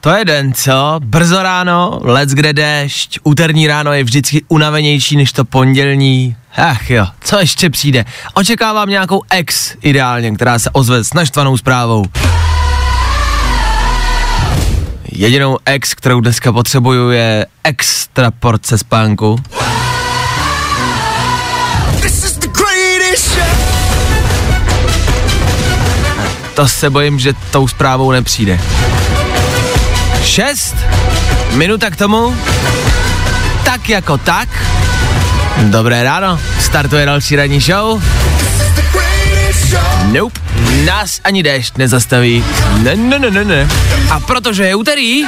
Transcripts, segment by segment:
to je den, co? Brzo ráno, let's kde déšť, úterní ráno je vždycky unavenější než to pondělní. Ach jo, co ještě přijde? Očekávám nějakou ex ideálně, která se ozve s naštvanou zprávou. Jedinou ex, kterou dneska potřebuju, je extra porce spánku. To se bojím, že tou zprávou nepřijde. Šest minuta k tomu, tak jako tak. Dobré ráno, startuje další ranní show. Nope, nás ani déšť nezastaví. Ne, ne, ne, ne, ne. A protože je úterý...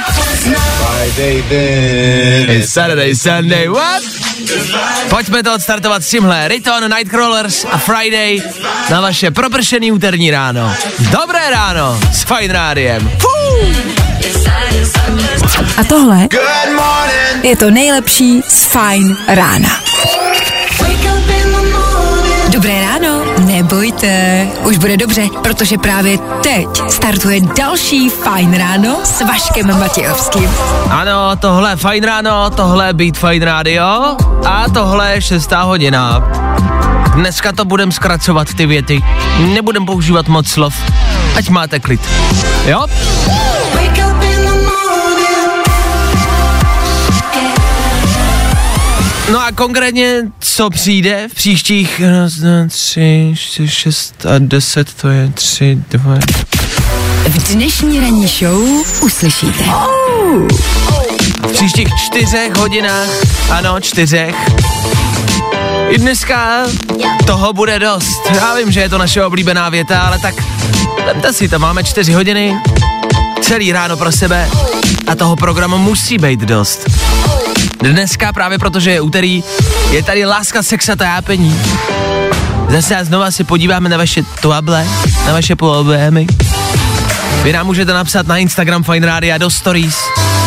It's Saturday, Sunday, what? Pojďme to odstartovat s tímhle. Riton, Nightcrawlers a Friday na vaše propršený úterní ráno. Dobré ráno s Fine Rádiem. Fuh! A tohle je to nejlepší z Fajn rána. Dobré ráno, nebojte, už bude dobře, protože právě teď startuje další Fajn ráno s Vaškem Matějovským. Ano, tohle je Fine Ráno, tohle je Beat Fine Radio a tohle je šestá hodina. Dneska to budem zkracovat ty věty, nebudem používat moc slov, ať máte klid. Jo? No a konkrétně, co přijde v příštích raz, dva, tři, čtyři, šest a deset, to je tři, dva... V dnešní ranní show uslyšíte. V příštích čtyřech hodinách, ano, čtyřech, i dneska toho bude dost. Já vím, že je to naše oblíbená věta, ale tak vemte si to, máme čtyři hodiny, celý ráno pro sebe a toho programu musí být dost. Dneska právě protože je úterý, je tady láska, sex a tápení. Zase a znova si podíváme na vaše tuable, na vaše problémy. Vy nám můžete napsat na Instagram Fine Radio do stories.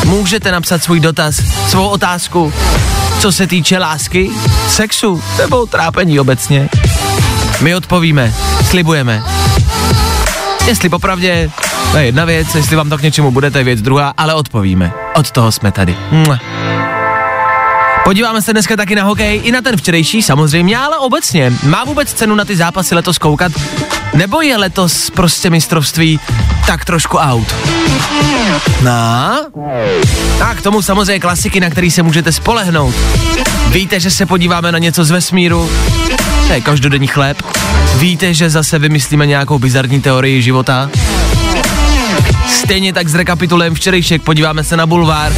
Můžete napsat svůj dotaz, svou otázku, co se týče lásky, sexu nebo trápení obecně. My odpovíme, slibujeme. Jestli popravdě, to je jedna věc, jestli vám to k něčemu bude, to je věc druhá, ale odpovíme. Od toho jsme tady. Mua. Podíváme se dneska taky na hokej, i na ten včerejší samozřejmě, ale obecně. Má vůbec cenu na ty zápasy letos koukat? Nebo je letos prostě mistrovství tak trošku out? No? A k tomu samozřejmě klasiky, na který se můžete spolehnout. Víte, že se podíváme na něco z vesmíru? To je každodenní chléb. Víte, že zase vymyslíme nějakou bizarní teorii života? Stejně tak zrekapitulujeme včerejšek, podíváme se na bulvár.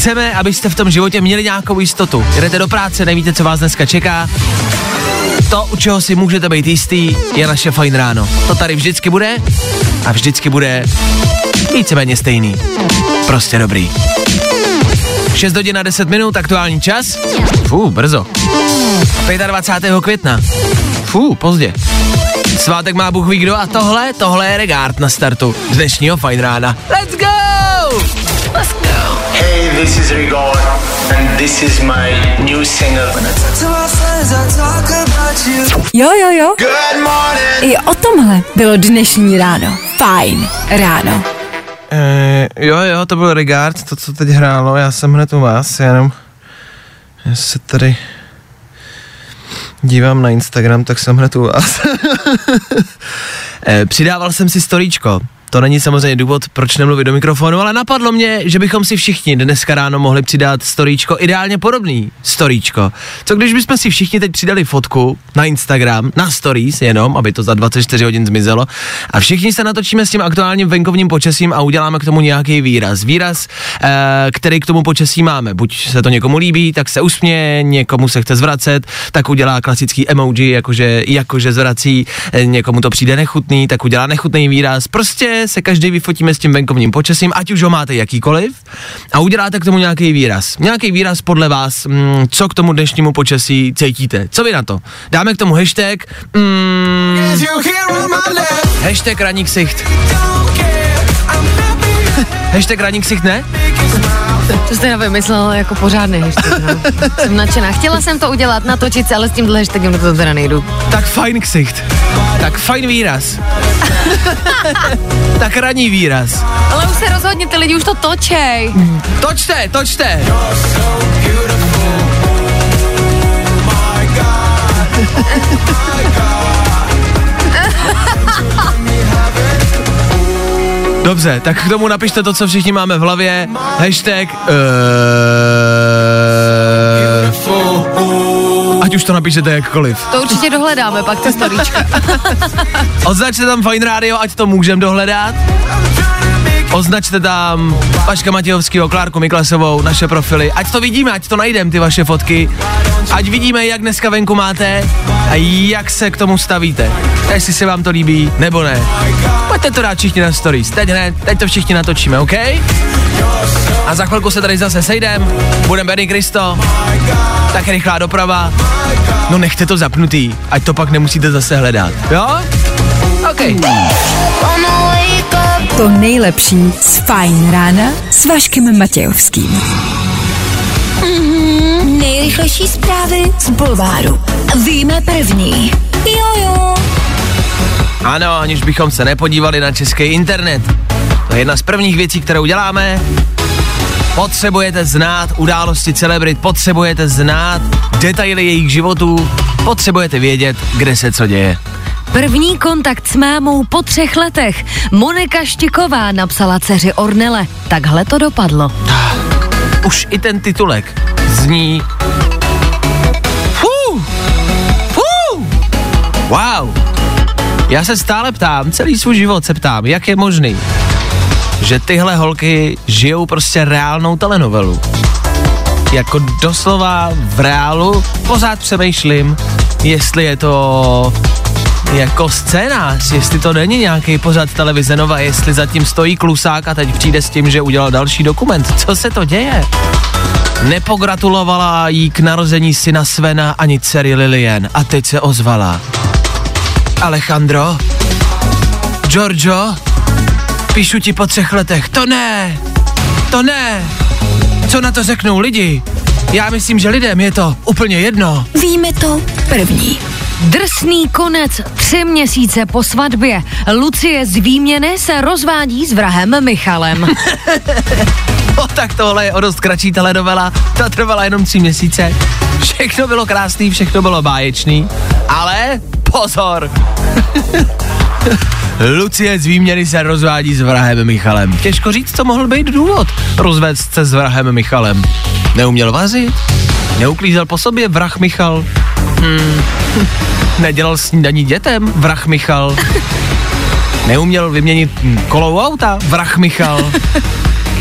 Chceme, abyste v tom životě měli nějakou jistotu. Jdete do práce, nevíte, co vás dneska čeká. To, u čeho si můžete být jistý, je naše fajn ráno. To tady vždycky bude a vždycky bude víceméně stejný. Prostě dobrý. 6 hodin a 10 minut, aktuální čas. Fú, brzo. 25. května. Fú, pozdě. Svátek má Bůh ví kdo a tohle, tohle je regard na startu dnešního fajn rána. Let's go! Hey, this is Rigor, and this is my new single. Jo, jo, jo, Good morning. i o tomhle bylo dnešní ráno. Fajn ráno. Eh, jo, jo, to byl regard, to, co teď hrálo, já jsem hned u vás, jenom já se tady dívám na Instagram, tak jsem hned u vás. eh, přidával jsem si storíčko, to není samozřejmě důvod, proč nemluvit do mikrofonu, ale napadlo mě, že bychom si všichni dneska ráno mohli přidat storíčko, ideálně podobný storíčko. Co když bychom si všichni teď přidali fotku na Instagram, na stories jenom, aby to za 24 hodin zmizelo, a všichni se natočíme s tím aktuálním venkovním počasím a uděláme k tomu nějaký výraz. Výraz, eh, který k tomu počasí máme. Buď se to někomu líbí, tak se usměje, někomu se chce zvracet, tak udělá klasický emoji, jakože, jakože zvrací, eh, někomu to přijde nechutný, tak udělá nechutný výraz. Prostě se každý vyfotíme s tím venkovním počasím, ať už ho máte jakýkoliv, a uděláte k tomu nějaký výraz. Nějaký výraz podle vás, mm, co k tomu dnešnímu počasí cítíte. Co vy na to? Dáme k tomu hashtag, mm, hashtag raní ksicht. Hashtag raní ksicht ne? To jste nevymyslel jako pořádný hashtag, no. Jsem nadšená. Chtěla jsem to udělat, natočit se, ale s tímhle hashtagem do toho teda nejdu. Tak fajn ksicht. Tak fajn výraz. tak raní výraz. Ale už se rozhodně, ty lidi už to točej. Točte, točte. Dobře, tak k tomu napište to, co všichni máme v hlavě. Hashtag uh, Ať už to napíšete jakkoliv. To určitě dohledáme, pak to storíčka. Označte tam Fine Radio, ať to můžeme dohledat. Označte tam Paška Matějovského, Klárku Miklasovou, naše profily, ať to vidíme, ať to najdeme, ty vaše fotky. Ať vidíme, jak dneska venku máte a jak se k tomu stavíte. Jestli se vám to líbí, nebo ne. Pojďte to dát všichni na stories. Teď ne, teď to všichni natočíme, OK? A za chvilku se tady zase sejdem, budeme Benny Kristo, tak rychlá doprava. No nechte to zapnutý, ať to pak nemusíte zase hledat, jo? OK. To nejlepší z Fajn rána s Vaškem Matějovským. Nejrychlejší zprávy z Bulváru. Víme první. Jojo. Ano, aniž bychom se nepodívali na český internet. To je jedna z prvních věcí, kterou děláme. Potřebujete znát události celebrit, potřebujete znát detaily jejich životů, potřebujete vědět, kde se co děje. První kontakt s mámou po třech letech. Monika Štiková napsala dceři Ornele. Takhle to dopadlo. Už i ten titulek zní... Fú, fú, wow. Já se stále ptám, celý svůj život se ptám, jak je možný, že tyhle holky žijou prostě reálnou telenovelu. Jako doslova v reálu pořád přemýšlím, jestli je to jako scénář, jestli to není nějaký pořad televize Nova, jestli zatím stojí klusák a teď přijde s tím, že udělal další dokument. Co se to děje? Nepogratulovala jí k narození syna Svena ani dcery Lilien a teď se ozvala. Alejandro? Giorgio? Píšu ti po třech letech. To ne! To ne! Co na to řeknou lidi? Já myslím, že lidem je to úplně jedno. Víme to první. Drsný konec tři měsíce po svatbě. Lucie z výměny se rozvádí s vrahem Michalem. No tak tohle je o dost kratší telenovela, ta trvala jenom tři měsíce. Všechno bylo krásný, všechno bylo báječný, ale pozor! Lucie z výměny se rozvádí s vrahem Michalem. Těžko říct, co mohl být důvod rozvést se s vrahem Michalem. Neuměl vařit? Neuklízel po sobě vrah Michal? Hmm. Nedělal snídaní dětem vrah Michal? Neuměl vyměnit kolou auta vrah Michal?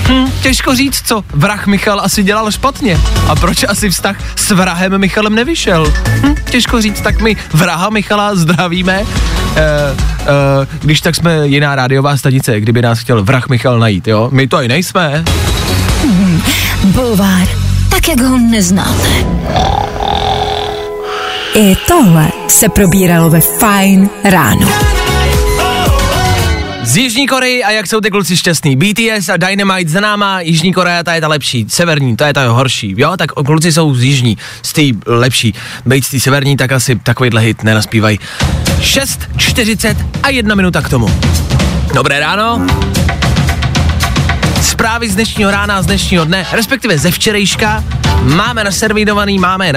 Hm, těžko říct, co vrah Michal asi dělal špatně. A proč asi vztah s vrahem Michalem nevyšel? Hm, těžko říct, tak my vraha Michala zdravíme. E, e, když tak jsme jiná rádiová stanice, kdyby nás chtěl vrah Michal najít, jo? My to i nejsme. Bulvár. Tak, jak ho neznáte. I tohle se probíralo ve Fajn ráno. Z Jižní Koreji a jak jsou ty kluci šťastný. BTS a Dynamite za náma, Jižní Korea ta je ta lepší, severní, ta je ta horší, jo, tak kluci jsou z Jižní, z té lepší. Bejt z té severní, tak asi takovýhle hit nenaspívají. 6.40 a jedna minuta k tomu. Dobré ráno. Zprávy z dnešního rána, z dnešního dne, respektive ze včerejška, máme naservírovaný, máme je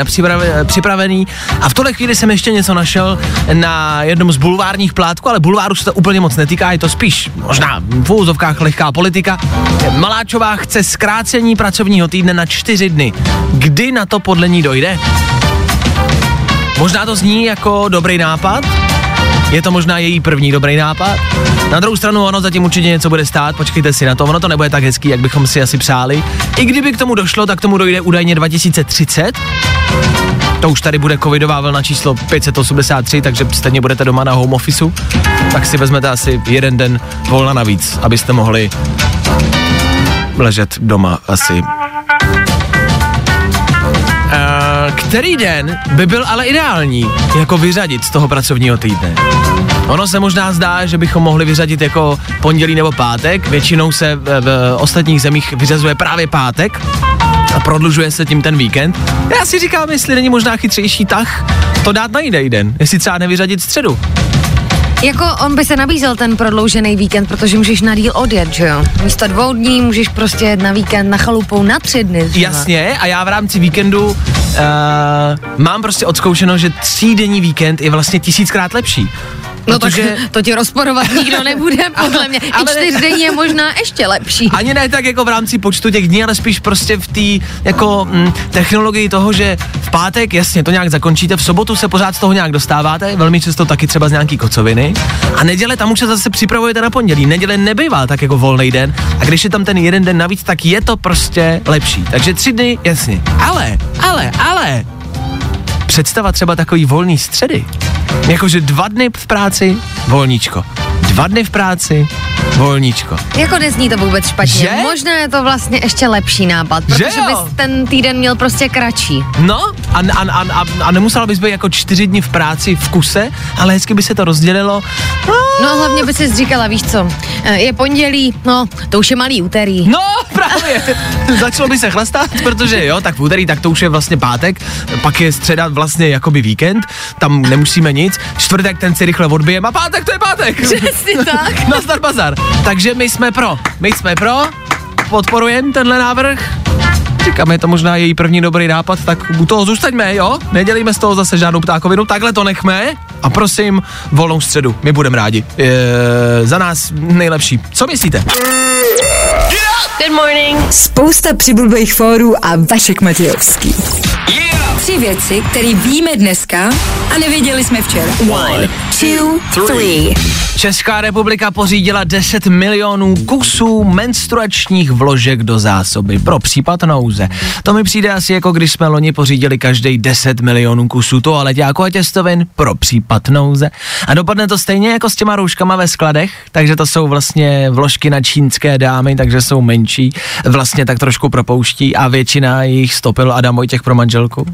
připravený a v tohle chvíli jsem ještě něco našel na jednom z bulvárních plátků, ale bulváru se to úplně moc netýká, je to spíš možná v úzovkách lehká politika. Maláčová chce zkrácení pracovního týdne na čtyři dny. Kdy na to podle ní dojde? Možná to zní jako dobrý nápad, je to možná její první dobrý nápad. Na druhou stranu ono zatím určitě něco bude stát, počkejte si na to, ono to nebude tak hezký, jak bychom si asi přáli. I kdyby k tomu došlo, tak tomu dojde údajně 2030. to už tady bude covidová vlna číslo 583, takže stejně budete doma na home officeu, tak si vezmete asi jeden den volna navíc, abyste mohli ležet doma asi. Který den by byl ale ideální jako vyřadit z toho pracovního týdne? Ono se možná zdá, že bychom mohli vyřadit jako pondělí nebo pátek, většinou se v, v ostatních zemích vyřazuje právě pátek a prodlužuje se tím ten víkend. Já si říkám, jestli není možná chytřejší tah to dát na jiný den, jestli třeba nevyřadit středu. Jako on by se nabízel ten prodloužený víkend, protože můžeš na díl odjet, že jo? Místo dvou dní můžeš prostě jet na víkend na chalupou na tři dny. třeba. Jasně, a já v rámci víkendu uh, mám prostě odzkoušeno, že třídenní víkend je vlastně tisíckrát lepší. No tak Protože to ti rozporovat nikdo nebude, podle mě. I čtyřdenní je možná ještě lepší. ani ne tak jako v rámci počtu těch dní, ale spíš prostě v té jako mm, technologii toho, že v pátek, jasně, to nějak zakončíte, v sobotu se pořád z toho nějak dostáváte, velmi často taky třeba z nějaký kocoviny. A neděle tam už se zase připravujete na pondělí. Neděle nebývá tak jako volný den. A když je tam ten jeden den navíc, tak je to prostě lepší. Takže tři dny, jasně. Ale, ale, ale, představa třeba takový volný středy. Jakože dva dny v práci, volníčko. Dva dny v práci, volníčko. Jako nezní to vůbec špatně. Že? Možná je to vlastně ještě lepší nápad, Že protože jo? bys ten týden měl prostě kratší. No, a, a, a, a, a nemusela bys být jako čtyři dny v práci v kuse, ale hezky by se to rozdělilo. No a hlavně by si říkala, víš co, eh, je pondělí, no to už je malý úterý. No, právě. Začalo by se chlastat, protože jo, tak v úterý, tak to už je vlastně pátek, pak je středa vlastně jakoby víkend, tam nemusíme nic, čtvrtek ten si rychle odbijeme a pátek to je pátek. Přesně tak. Nazdar bazar. Takže my jsme pro, my jsme pro, podporujeme tenhle návrh. Říkám, je to možná její první dobrý nápad, tak u toho zůstaňme, jo? Nedělíme z toho zase žádnou ptákovinu, takhle to nechme. A prosím, volnou středu, my budeme rádi. E, za nás nejlepší. Co myslíte? Good morning. Spousta přibulbých fórů a Vašek Matějovský. Tři věci, které víme dneska a nevěděli jsme včera. One, two, three. Česká republika pořídila 10 milionů kusů menstruačních vložek do zásoby pro případ nouze. To mi přijde asi jako když jsme loni pořídili každý 10 milionů kusů toaleťáku a těstovin pro případ nouze. A dopadne to stejně jako s těma rouškama ve skladech, takže to jsou vlastně vložky na čínské dámy, takže jsou menší, vlastně tak trošku propouští a většina jich stopil Adam Vojtěch pro manželku.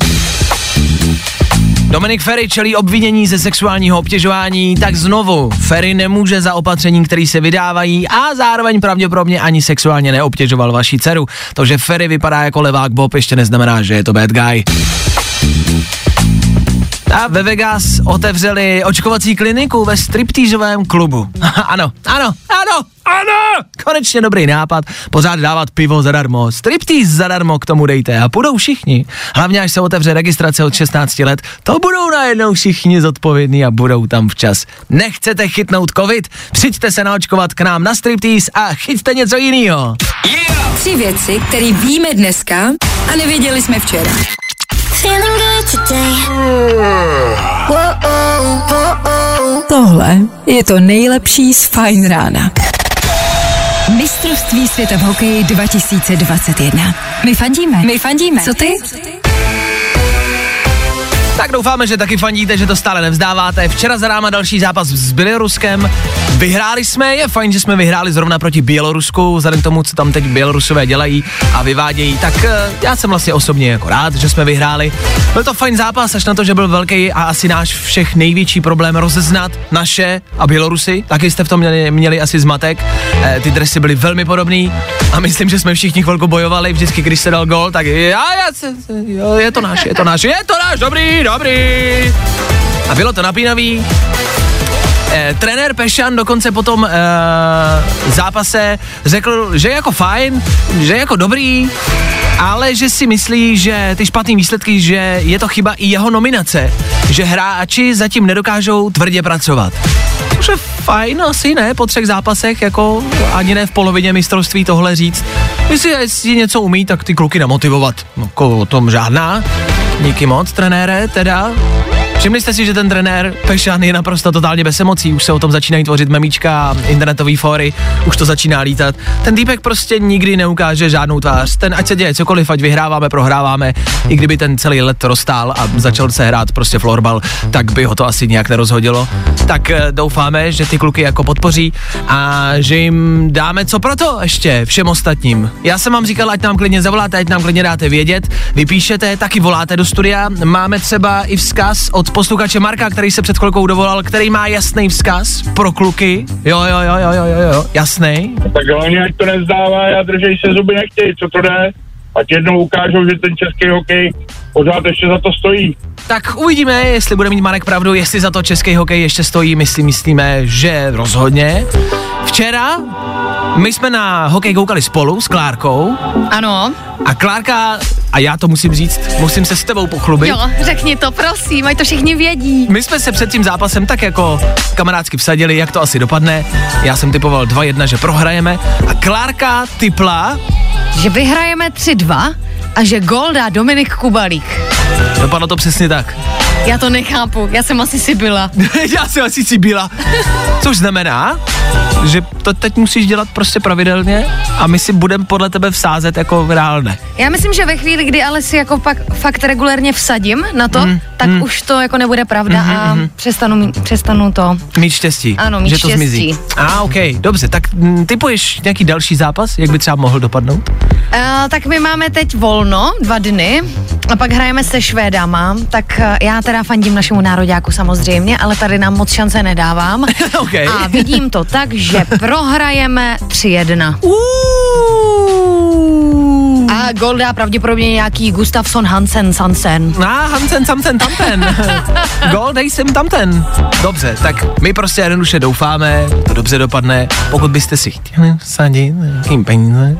Dominik Ferry čelí obvinění ze sexuálního obtěžování, tak znovu Ferry nemůže za opatření, které se vydávají a zároveň pravděpodobně ani sexuálně neobtěžoval vaši dceru. To, že Ferry vypadá jako levák Bob, ještě neznamená, že je to bad guy. A ve Vegas otevřeli očkovací kliniku ve striptýžovém klubu. ano, ano, ano, ano! Konečně dobrý nápad, pořád dávat pivo zadarmo, striptýz zadarmo k tomu dejte a půjdou všichni. Hlavně až se otevře registrace od 16 let, to budou najednou všichni zodpovědní a budou tam včas. Nechcete chytnout covid? Přijďte se naočkovat k nám na striptýz a chyťte něco jiného. Tři věci, které víme dneska a nevěděli jsme včera. Tohle je to nejlepší z Fine Rána. Mistrovství světa v hokeji 2021. My fandíme. My fandíme. Co ty? Tak doufáme, že taky fandíte, že to stále nevzdáváte. Včera za náma další zápas s Běloruskem. Vyhráli jsme, je fajn, že jsme vyhráli zrovna proti Bělorusku, vzhledem k tomu, co tam teď Bělorusové dělají a vyvádějí. Tak eh, já jsem vlastně osobně jako rád, že jsme vyhráli. Byl to fajn zápas, až na to, že byl velký a asi náš všech největší problém rozeznat naše a Bělorusy. Taky jste v tom měli, měli asi zmatek. Eh, ty dresy byly velmi podobný a myslím, že jsme všichni chvilku bojovali. Vždycky, když se dal gol, tak já, já, je to náš, je to náš, je to náš, dobrý, dobrý. A bylo to napínavý. Eh, trenér Pešan dokonce po tom eh, zápase řekl, že je jako fajn, že je jako dobrý, ale že si myslí, že ty špatné výsledky, že je to chyba i jeho nominace, že hráči zatím nedokážou tvrdě pracovat. Což je fajn, asi ne, po třech zápasech, jako ani ne v polovině mistrovství tohle říct. Jestli, jestli něco umí, tak ty kluky namotivovat. No, ko- o tom žádná. Díky moc, trenére, teda. Všimli jste si, že ten trenér Pešan je naprosto totálně bez emocí, už se o tom začínají tvořit memíčka, internetový fóry, už to začíná lítat. Ten týpek prostě nikdy neukáže žádnou tvář. Ten ať se děje cokoliv, ať vyhráváme, prohráváme, i kdyby ten celý let rozstál a začal se hrát prostě florbal, tak by ho to asi nějak nerozhodilo. Tak eh, doufáme, že ty kluky jako podpoří a že jim dáme co pro to ještě všem ostatním. Já jsem vám říkal, ať nám klidně zavoláte, ať nám klidně dáte vědět, vypíšete, taky voláte do studia. Máme třeba i vzkaz od posluchače Marka, který se před chvilkou dovolal, který má jasný vzkaz pro kluky. Jo, jo, jo, jo, jo, jo, jo, jasný. Tak hlavně, ať to nezdává a držej se zuby nechtějí, co to jde. Ať jednou ukážou, že ten český hokej pořád ještě za to stojí. Tak uvidíme, jestli bude mít Marek pravdu, jestli za to český hokej ještě stojí, myslí, myslíme, že rozhodně. Včera my jsme na hokej koukali spolu s Klárkou Ano. a Klárka, a já to musím říct, musím se s tebou pochlubit. Jo, řekni to, prosím, ať to všichni vědí. My jsme se před tím zápasem tak jako kamarádsky vsadili, jak to asi dopadne. Já jsem typoval 2-1, že prohrajeme a Klárka typla, Že vyhrajeme 3-2 a že gol dá Dominik Kubalík. dopadlo to přesně tak. Já to nechápu, já jsem asi si byla. já jsem asi si byla. Což znamená, že to teď musíš dělat prostě pravidelně a my si budeme podle tebe vsázet jako reálné. Já myslím, že ve chvíli, kdy ale si jako pak fakt regulérně vsadím na to, mm, tak mm. už to jako nebude pravda mm, a mm. přestanu, přestanu to. Mít štěstí. Ano, mít že to štěstí. zmizí. A, ah, OK, dobře, tak mm, typuješ nějaký další zápas, jak by třeba mohl dopadnout? Uh, tak my máme teď volno, dva dny, a pak hrajeme se Švédama, tak uh, já teda fandím našemu nároďáku samozřejmě, ale tady nám moc šance nedávám. OK. A vidím to tak, že prohrajeme 3-1. A gol dá pravděpodobně nějaký Gustafsson Hansen Sansen. A Hansen, Samsen, tamten. Gol, dej sem tamten. Dobře, tak my prostě jednoduše doufáme, to dobře dopadne. Pokud byste si chtěli vsadit nějakým peníze,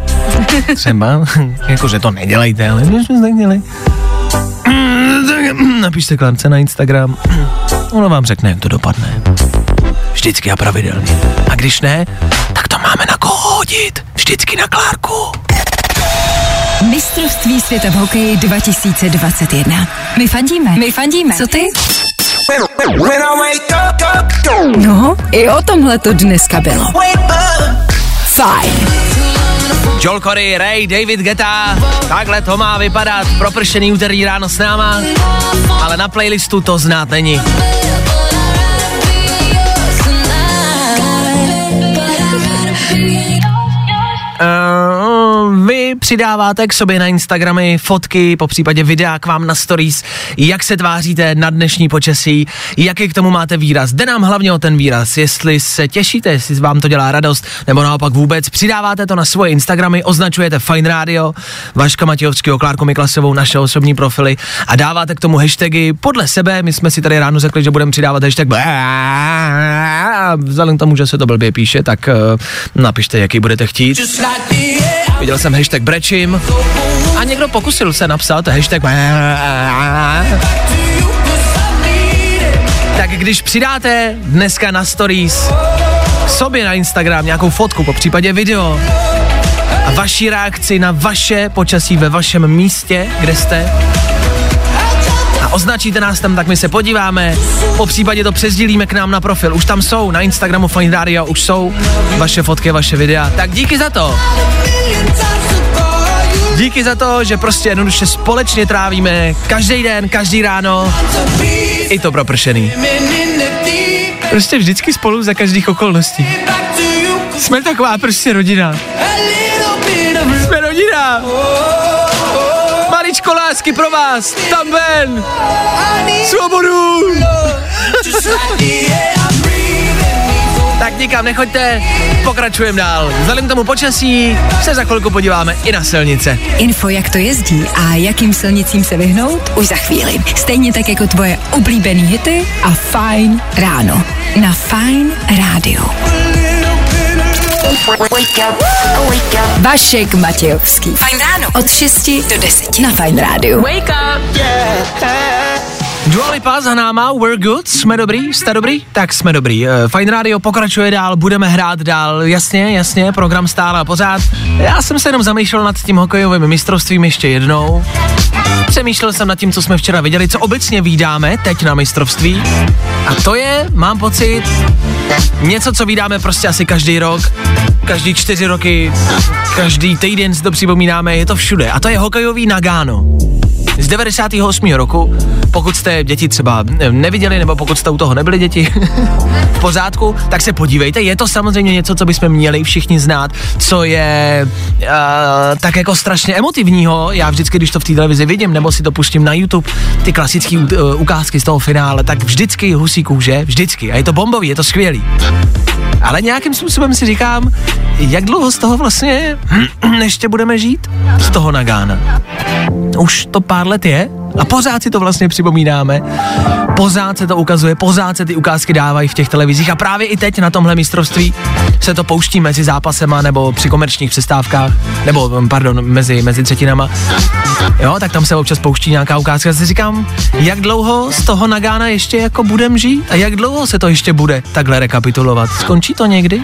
třeba, jakože to nedělejte, ale když byste chtěli, napište Klárce na Instagram, ono vám řekne, jak to dopadne. Vždycky a pravidelně. A když ne, tak to máme na koho hodit. Vždycky na Klárku. Mistrovství světa v hokeji 2021. My fandíme. My fandíme. Co ty? No, i o tomhle to dneska bylo. Fajn. Joel Corey, Ray, David Geta, takhle to má vypadat, propršený úterý ráno s náma, ale na playlistu to znát není. Vy přidáváte k sobě na Instagramy fotky, po případě videa k vám na stories, jak se tváříte na dnešní počasí, jaký k tomu máte výraz. Jde nám hlavně o ten výraz, jestli se těšíte, jestli vám to dělá radost, nebo naopak vůbec. Přidáváte to na svoje Instagramy, označujete Fine Radio, Vaška Matějovského, Klárku Miklasovou, naše osobní profily a dáváte k tomu hashtagy podle sebe. My jsme si tady ráno řekli, že budeme přidávat hashtag vzhledem k tomu, že se to blbě píše, tak uh, napište, jaký budete chtít. Viděl jsem hashtag brečím. A někdo pokusil se napsat hashtag tak když přidáte dneska na stories sobě na Instagram nějakou fotku, po případě video a vaši reakci na vaše počasí ve vašem místě, kde jste, a označíte nás tam, tak my se podíváme, po případě to přesdílíme k nám na profil, už tam jsou, na Instagramu Fine už jsou vaše fotky, vaše videa, tak díky za to. Díky za to, že prostě jednoduše společně trávíme každý den, každý ráno, i to propršený. Prostě vždycky spolu za každých okolností. Jsme taková prostě rodina. Jsme rodina. Maličko lásky pro vás. Tam ven. Svobodu. nikam nechoďte, pokračujeme dál. Vzhledem k tomu počasí se za chvilku podíváme i na silnice. Info, jak to jezdí a jakým silnicím se vyhnout, už za chvíli. Stejně tak jako tvoje oblíbený hity a Fajn ráno. Na Fajn rádiu. Vašek Matějovský. Fajn ráno. Od 6 do 10 na Fajn rádiu. Wake up. Dua Lipa za náma, we're good, jsme dobrý, jste dobrý? Tak jsme dobrý. Uh, Fine Radio pokračuje dál, budeme hrát dál, jasně, jasně, program stále a pořád. Já jsem se jenom zamýšlel nad tím hokejovým mistrovstvím ještě jednou. Přemýšlel jsem nad tím, co jsme včera viděli, co obecně vídáme teď na mistrovství. A to je, mám pocit, něco, co vídáme prostě asi každý rok, každý čtyři roky, každý týden si to připomínáme, je to všude. A to je hokejový Nagano. Z 98. roku, pokud jste děti třeba neviděli, nebo pokud jste u toho nebyli děti v pořádku, tak se podívejte. Je to samozřejmě něco, co bychom měli všichni znát, co je uh, tak jako strašně emotivního. Já vždycky, když to v té televizi vidím, nebo si to pustím na YouTube, ty klasické uh, ukázky z toho finále, tak vždycky husí kůže, vždycky. A je to bombový, je to skvělý. Ale nějakým způsobem si říkám, jak dlouho z toho vlastně ještě budeme žít? Z toho Nagána. Už to pár let je a pořád si to vlastně připomínáme. Pořád se to ukazuje, pořád se ty ukázky dávají v těch televizích a právě i teď na tomhle mistrovství se to pouští mezi zápasema nebo při komerčních přestávkách, nebo pardon, mezi, mezi třetinama. Jo, tak tam se občas pouští nějaká ukázka. Já si říkám, jak dlouho z toho Nagána ještě jako budem žít a jak dlouho se to ještě bude takhle rekapitulovat. Skončí to někdy?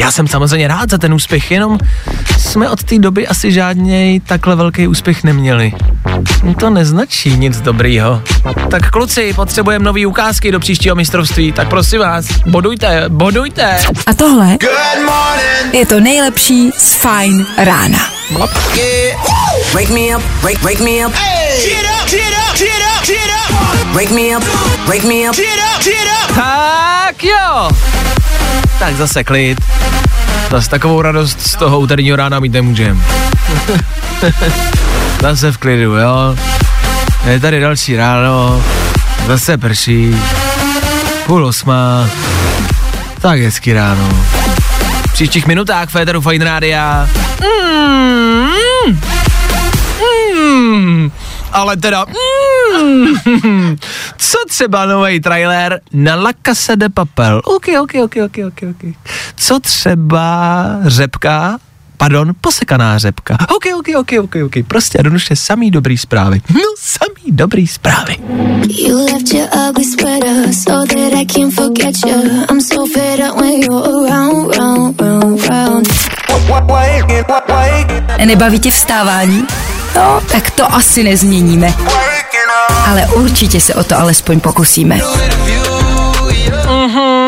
Já jsem samozřejmě rád za ten úspěch, jenom jsme od té doby asi žádný takhle velký úspěch neměli. To neznačí nic dobrýho. Tak kluci, potřebujeme nový ukázky do příštího mistrovství, tak prosím vás, bodujte, bodujte. A tohle je to nejlepší z Fine rána. Wake me up, wake, wake me up. Wake me up, wake me up. Tak jo. Tak zase klid. Zase takovou radost z toho úterního rána mít nemůžem. zase v klidu, jo. Je tady další ráno, zase prší, půl osma, tak hezky ráno. V příštích minutách Féteru Fine Rádia. Mm, mm, ale teda, mm, co třeba nový trailer na La Casa de Papel? OK, OK, OK, OK, OK, OK. Co třeba řepka, pardon, posekaná řepka. OK, OK, OK, OK, OK. Prostě jednoduše samý dobrý zprávy. No, samý dobrý zprávy. You left your ugly sweater so that I can forget you. I'm so fed up when you're around, round, round, round. Nebaví tě vstávání? No, tak to asi nezměníme. Ale určitě se o to alespoň pokusíme.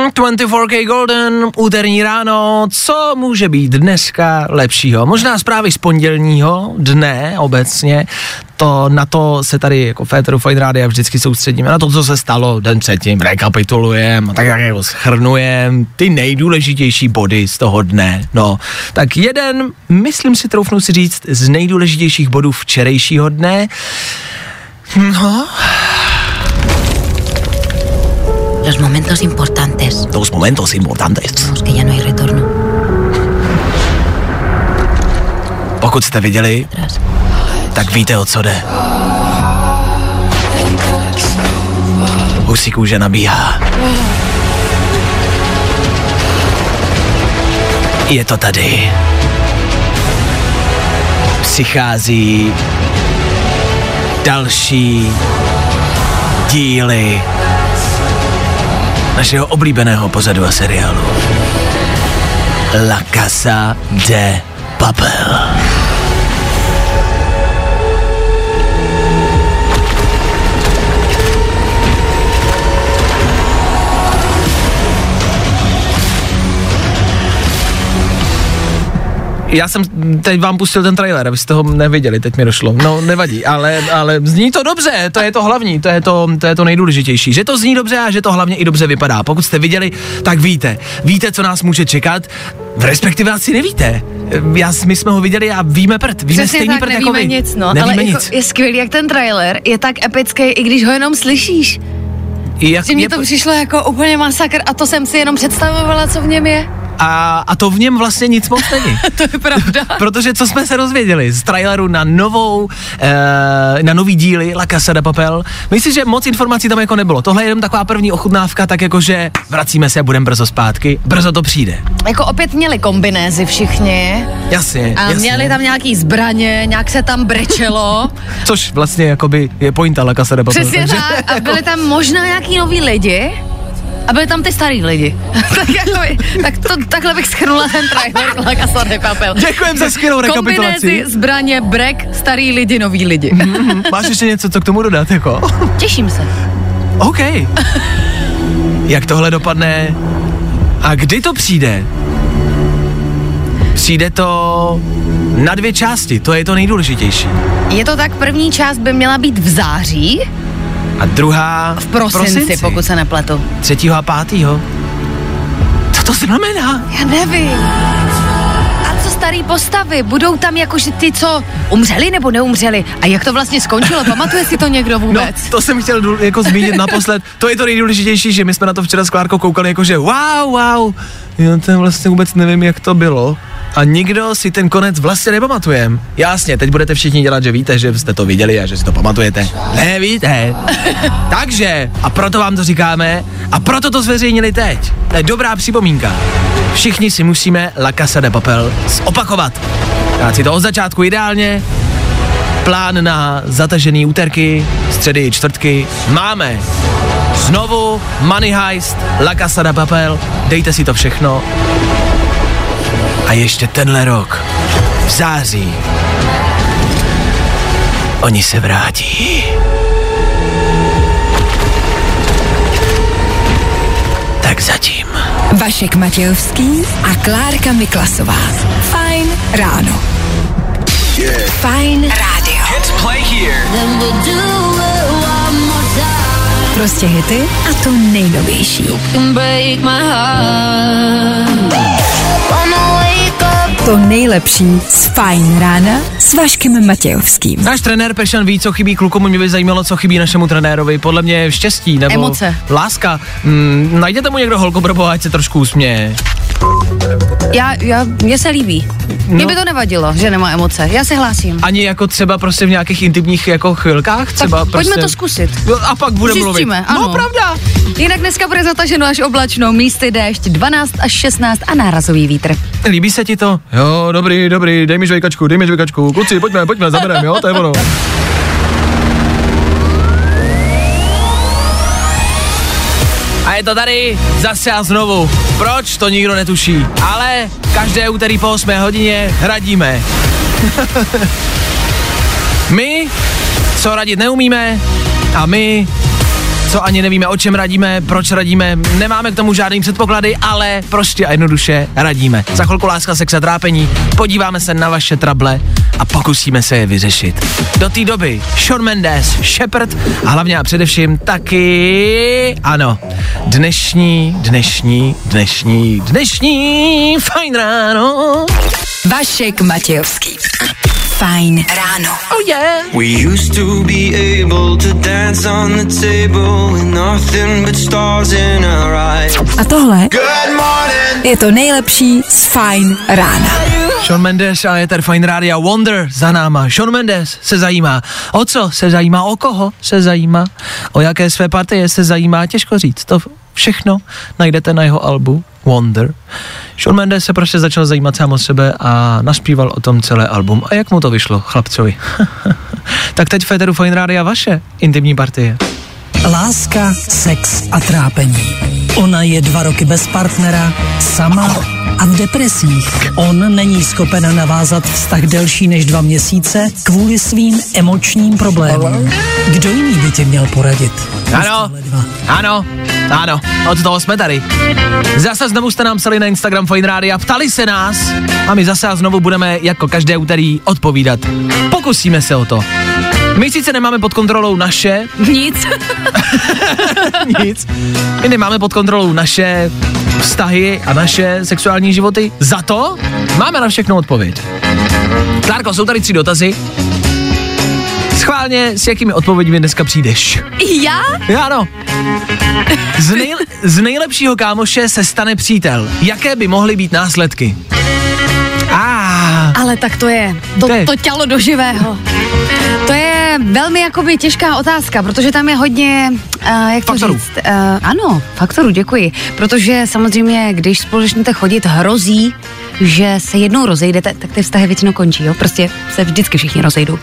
Mhm, 24K Golden, úterní ráno, co může být dneska lepšího? Možná zprávy z pondělního dne obecně, to na to se tady jako Féteru Fine Rádia vždycky soustředíme, na to, co se stalo den předtím, rekapitulujeme, tak jako schrnujeme ty nejdůležitější body z toho dne. No, tak jeden, myslím si, troufnu si říct, z nejdůležitějších bodů včerejšího dne, no, Los momentos importantes. los momentos importantes. Vamos, que ya no hay retorno. Pokud jste viděli, tak víte, o co jde. Husí kůže nabíhá. Je to tady. Přichází další díly našeho oblíbeného pozadu a seriálu. La Casa de Papel. Já jsem teď vám pustil ten trailer, abyste ho neviděli, teď mi došlo. No, nevadí, ale, ale zní to dobře, to je to hlavní, to je to, to je to nejdůležitější. Že to zní dobře a že to hlavně i dobře vypadá. Pokud jste viděli, tak víte. Víte, co nás může čekat, v respektive asi nevíte. Já, my jsme ho viděli a víme prd, víme Přesně stejný tak, prd nevíme jako vy. nic, no, Nevíme ale nic. Jako je skvělý, jak ten trailer je tak epický, i když ho jenom slyšíš. Jak, Že mně je- to přišlo jako úplně masakr a to jsem si jenom představovala, co v něm je. A, a to v něm vlastně nic moc není. To je pravda. Protože co jsme se dozvěděli z traileru na novou, e, na nový díly La Casa de Papel, myslím, že moc informací tam jako nebylo. Tohle je jenom taková první ochutnávka, tak jako, že vracíme se a budeme brzo zpátky, brzo to přijde. Jako opět měli kombinézy všichni Jasně, a jasně. měli tam nějaký zbraně, nějak se tam brečelo. Což vlastně jakoby je pointa La Casa de Papel. Přesně takže tak. A byli tam možná nějaký noví lidi. A byli tam ty starý lidi. tak, jakoby, tak to, takhle bych schrnula ten trailer La Casa de Papel. Děkujem za skvělou rekapitulaci. Kombinézy, zbraně, brek, starý lidi, noví lidi. Máš ještě něco, co k tomu dodat, jako? Těším se. OK. Jak tohle dopadne? A kdy to přijde? Přijde to na dvě části, to je to nejdůležitější. Je to tak, první část by měla být v září, A druhá v prosinci, pokud se nepletu. Třetího a pátýho. Co to znamená? Já nevím. A co starý postavy? Budou tam jakože ty, co umřeli nebo neumřeli? A jak to vlastně skončilo? Pamatuje si to někdo No, vůbec? to jsem chtěl jako zmínit naposled. To je to nejdůležitější, že my jsme na to včera s Klárkou koukali jako, že wow, wow. Já ten vlastně vůbec nevím, jak to bylo. A nikdo si ten konec vlastně nepamatujeme. Jasně, teď budete všichni dělat, že víte, že jste to viděli a že si to pamatujete. Ne, víte. Takže, a proto vám to říkáme, a proto to zveřejnili teď. To je dobrá připomínka. Všichni si musíme La Casa de Papel opakovat. Dát si to od začátku ideálně, plán na zatažený úterky, středy, čtvrtky. Máme znovu Money Heist, La Casa de Papel, dejte si to všechno. A ještě tenhle rok, v září, oni se vrátí. Tak zatím. Vašek Matějovský a Klárka Miklasová. Fajn ráno. Fajn rádio. Prostě hity a to nejnovější. To nejlepší z Fajn rána s Vaškem Matějovským. Náš trenér Pešan ví, co chybí klukům, mě by zajímalo, co chybí našemu trenérovi. Podle mě štěstí nebo Emoce. láska. Mm, najděte mu někdo holku pro boha, ať se trošku usměje. Já, já, mně se líbí. Mně No. by to nevadilo, že nemá emoce. Já se hlásím. Ani jako třeba prostě v nějakých intimních jako chvilkách třeba tak prostě. pojďme to zkusit. No, A pak bude mluvit. Zjistíme, ano. No pravda. Jinak dneska bude zataženo až oblačno, místy déšť 12 až 16 a nárazový vítr. Líbí se ti to? Jo, dobrý, dobrý, dej mi žvejkačku, dej mi žvejkačku. Kluci, pojďme, pojďme, zabereme, jo, to je ono. A je to tady zase a znovu. Proč, to nikdo netuší. Ale každé úterý po 8 hodině radíme. my, co radit neumíme, a my, co ani nevíme, o čem radíme, proč radíme, nemáme k tomu žádný předpoklady, ale prostě a jednoduše radíme. Za chvilku láska, sex a trápení, podíváme se na vaše trable a pokusíme se je vyřešit. Do té doby Sean Mendes, Shepard a hlavně a především taky, ano, dnešní, dnešní, dnešní, dnešní, fajn ráno. Vašek Matějovský. Fajn ráno. Oh yeah. We used to be able to dance on the table with nothing but stars in our eyes. A tohle Good morning. je to nejlepší z Fajn rána. Sean Mendes a je tady Fine Radio Wonder za náma. Sean Mendes se zajímá. O co se zajímá? O koho se zajímá? O jaké své partie se zajímá? Těžko říct. To všechno najdete na jeho albu Wonder. Sean Mendes se prostě začal zajímat sám o sebe a naspíval o tom celé album. A jak mu to vyšlo, chlapcovi? tak teď Federu Fine Radio vaše intimní partie. Láska, sex a trápení. Ona je dva roky bez partnera, sama a v depresích. On není schopen navázat vztah delší než dva měsíce kvůli svým emočním problémům. Kdo jiný by ti měl poradit? Ano, ano, ano, od toho jsme tady. Zase znovu jste nám psali na Instagram Fine Radio, ptali se nás a my zase a znovu budeme jako každé úterý odpovídat. Pokusíme se o to. My sice nemáme pod kontrolou naše, Nic. nic, my nemáme pod kontrolou naše vztahy a naše sexuální životy, za to máme na všechno odpověď. Klárko, jsou tady tři dotazy. Schválně, s jakými odpověďmi dneska přijdeš? Já? Já ano. Z, nej, z nejlepšího kámoše se stane přítel. Jaké by mohly být následky? Ah, Ale tak to je, to, To je- to tělo do živého. To je velmi jakoby těžká otázka, protože tam je hodně, uh, jak to Faktorů. říct, uh, ano, faktorů, děkuji, protože samozřejmě, když spolu začnete chodit, hrozí, že se jednou rozejdete, tak ty vztahy většinou končí, jo? Prostě se vždycky všichni rozejdou.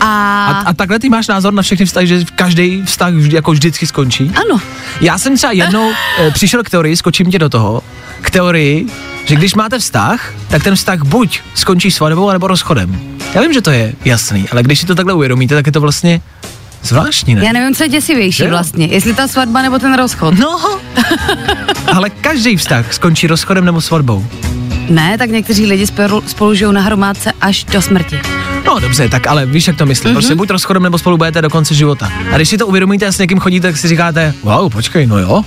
A, A, a takhle ty máš názor na všechny vztahy, že každý vztah vždy, jako vždycky skončí? Ano. Já jsem třeba jednou e, přišel k teorii, skočím tě do toho, k teorii, že když máte vztah, tak ten vztah buď skončí svatbou, nebo rozchodem. Já vím, že to je jasný, ale když si to takhle uvědomíte, tak je to vlastně zvláštní, ne? já nevím, co je děsivější Jo. vlastně, jestli ta svatba nebo ten rozchod. No, ale každý vztah skončí rozchodem nebo svatbou. Ne, tak někteří lidi spolu, spolu žijou na hromádce až do smrti. No dobře, tak ale víš, jak to myslím. Mm-hmm. Prostě buď rozchodem nebo spolu budete do konce života. A když si to uvědomíte a s někým chodíte, tak si říkáte, wow, počkej, no jo.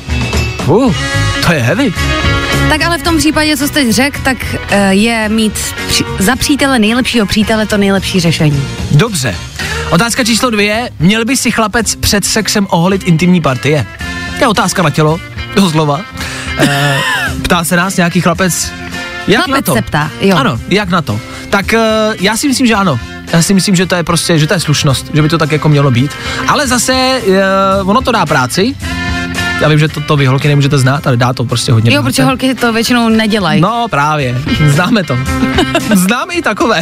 Uh, to je heavy. Tak ale v tom případě, co jste řekl, tak eh, je mít za přítele nejlepšího přítele to nejlepší řešení. Dobře. Otázka číslo dvě. Měl by si chlapec před sexem oholit intimní partie? To je otázka na tělo, doslova. E, ptá se nás nějaký chlapec, jak Chlapec na to? se ptá, jo. Ano, jak na to? Tak e, já si myslím, že ano. Já si myslím, že to je prostě, že to je slušnost, že by to tak jako mělo být. Ale zase e, ono to dá práci. Já vím, že to, to vy holky nemůžete znát, ale dá to prostě hodně. Jo, protože holky to většinou nedělají. No právě, známe to. Známe i takové.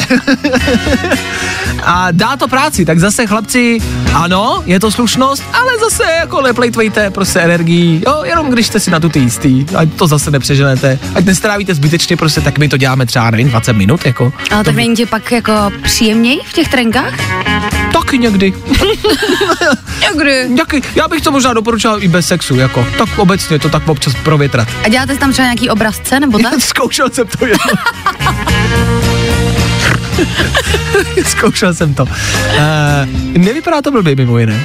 A dá to práci, tak zase chlapci, ano, je to slušnost, ale zase jako neplejtvejte prostě energii, jo, jenom když jste si na tu jistý, ať to zase nepřeženete, ať nestrávíte zbytečně, prostě tak my to děláme třeba, nevím, 20 minut, jako. Ale tak není ti pak jako příjemněji v těch trenkách? Taky někdy. Někdy. Taky, já bych to možná doporučoval i bez sexu, jako, tak obecně to tak občas provětrat. A děláte tam třeba nějaký obrazce nebo tak? Zkoušel jsem to jedno. Zkoušel jsem to. Uh, nevypadá to blbě mimo jiné.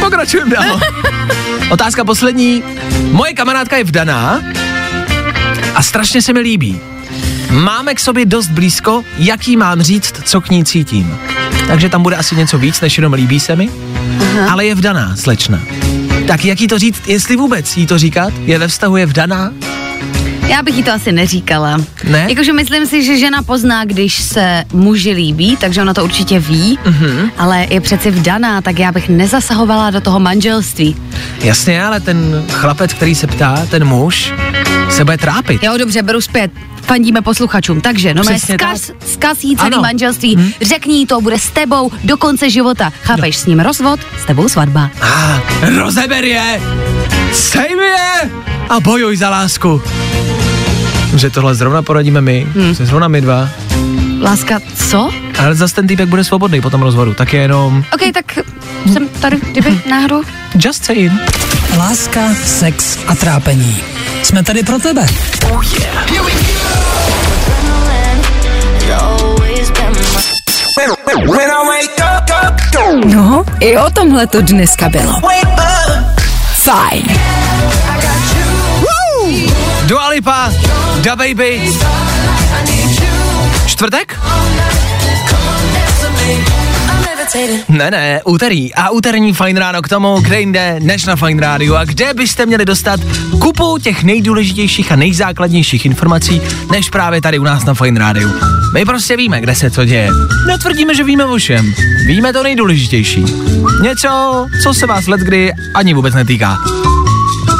Pokračujeme dál. Otázka poslední. Moje kamarádka je vdaná a strašně se mi líbí. Máme k sobě dost blízko, jaký mám říct, co k ní cítím. Takže tam bude asi něco víc, než jenom líbí se mi. Aha. Ale je vdaná, slečna. Tak jak jí to říct, jestli vůbec jí to říkat? Je ve vztahu, je vdaná? Já bych jí to asi neříkala. Ne? Jakože myslím si, že žena pozná, když se muži líbí, takže ona to určitě ví, Mhm. ale je přeci vdaná, tak já bych nezasahovala do toho manželství. Jasně, ale ten chlapec, který se ptá, ten muž, se bude trápit. Jo, dobře, beru zpět. Fandíme posluchačům. Takže, no mé Přesně zkaz, zkaz jí celý Ano. manželství, hmm. řekni jí to, bude s tebou do konce života. Chápeš, s ním rozvod, s tebou svatba. A rozeber je, sej mi je a bojuj za lásku. Že tohle zrovna poradíme my, hmm. zrovna my dva, Láska, co? ale zase ten týpek bude svobodný po tom rozvodu, tak je jenom OK, tak jsem tady, kdyby náhodou. just saying. Láska, sex a trápení. Jsme tady pro tebe. No, i o tomhle to dneska bylo. Fajn. Dua Lipa, Da Baby. Čtvrtek? Ne, ne, úterý. A úterní Fine Ráno k tomu, kde jinde než na Fine Rádiu. A kde byste měli dostat kupu těch nejdůležitějších a nejzákladnějších informací, než právě tady u nás na Fine Rádiu. My prostě víme, kde se co děje. Netvrdíme, že víme o všem. Víme to nejdůležitější. Něco, co se vás letkdy ani vůbec netýká.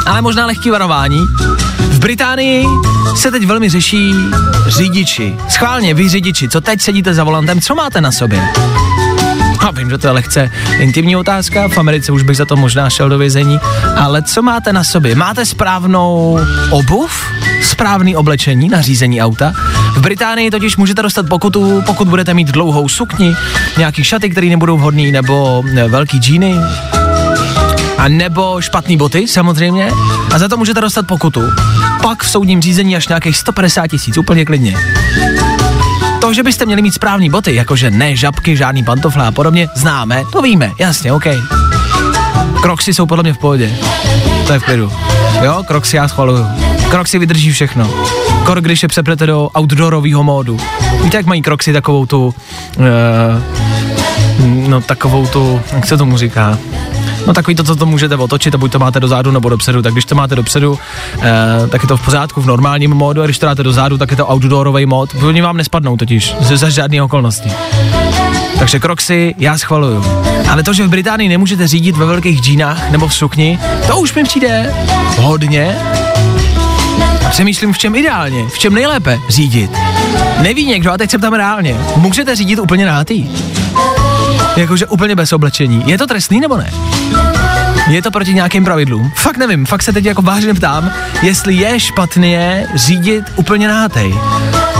Ale možná lehký varování. V Británii se teď velmi řeší řidiči. Schválně, vy řidiči, co teď sedíte za volantem, co máte na sobě? A vím, že to je lehce intimní otázka, v Americe už bych za to možná šel do vězení, ale co máte na sobě? Máte správnou obuv? Správný oblečení na řízení auta? V Británii totiž můžete dostat pokutu, pokud budete mít dlouhou sukni, nějaký šaty, které nebudou vhodný, nebo ne, velký džíny, a nebo špatný boty, samozřejmě. A za to můžete dostat pokutu. Pak v soudním řízení až nějakých 150 tisíc, úplně klidně. To, že byste měli mít správný boty, jakože ne žabky, žádný pantofle a podobně, známe, to víme, jasně, OK. Kroxy jsou podle mě v pohodě. To je v klidu. Jo, Kroxy já schvaluju. Kroxy vydrží všechno. Kor, když je přeplete do outdoorového módu. Víte, jak mají Kroxy takovou tu... Uh, no takovou tu... Jak se tomu říká? No takový to, co to můžete otočit a buď to máte dozadu nebo dopředu, tak když to máte dopředu, eh, tak je to v pořádku v normálním módu a když to dáte dozadu, tak je to outdoorový mód. Oni vám nespadnou totiž, za žádný okolnosti. Takže kroxy já schvaluju. Ale to, že v Británii nemůžete řídit ve velkých džínách nebo v sukni, to už mi přijde hodně. přemýšlím, v čem ideálně, v čem nejlépe řídit. Neví někdo, a teď se ptám reálně, můžete řídit úplně nátý? Jakože úplně bez oblečení. Je to trestný nebo ne? Je to proti nějakým pravidlům? Fakt nevím, fakt se teď jako vážně ptám, jestli je špatně řídit úplně nahátej.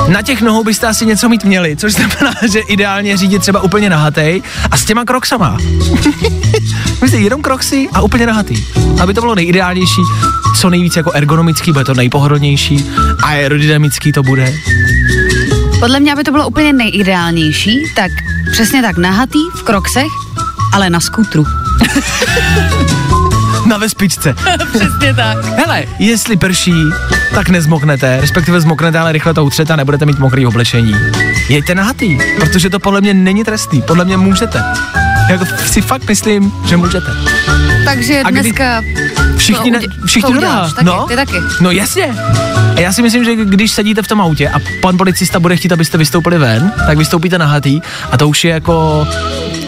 Na těch nohou byste asi něco mít měli, což znamená, že ideálně řídit třeba úplně nahatej a s těma kroksama. Myslíte, jenom kroksy a úplně nahatý. Aby to bylo nejideálnější, co nejvíc jako ergonomický, bude to nejpohodlnější, aerodynamický to bude. Podle mě, aby to bylo úplně nejideálnější, tak přesně tak nahatý, v kroksech, ale na skútru. Na vespičce. Přesně tak. Hele, jestli prší, tak nezmoknete, respektive zmoknete, ale rychle to utřete a nebudete mít mokrý oblečení. Jeďte nahatý, protože to podle mě není trestný, podle mě můžete. Jako si fakt myslím, že můžete. Takže A kdy- dneska Všichni, to, ne, všichni to uděláš, taky, no, ty taky. no jasně. A já si myslím, že když sedíte v tom autě a pan policista bude chtít, abyste vystoupili ven, tak vystoupíte nahatý a to už je jako,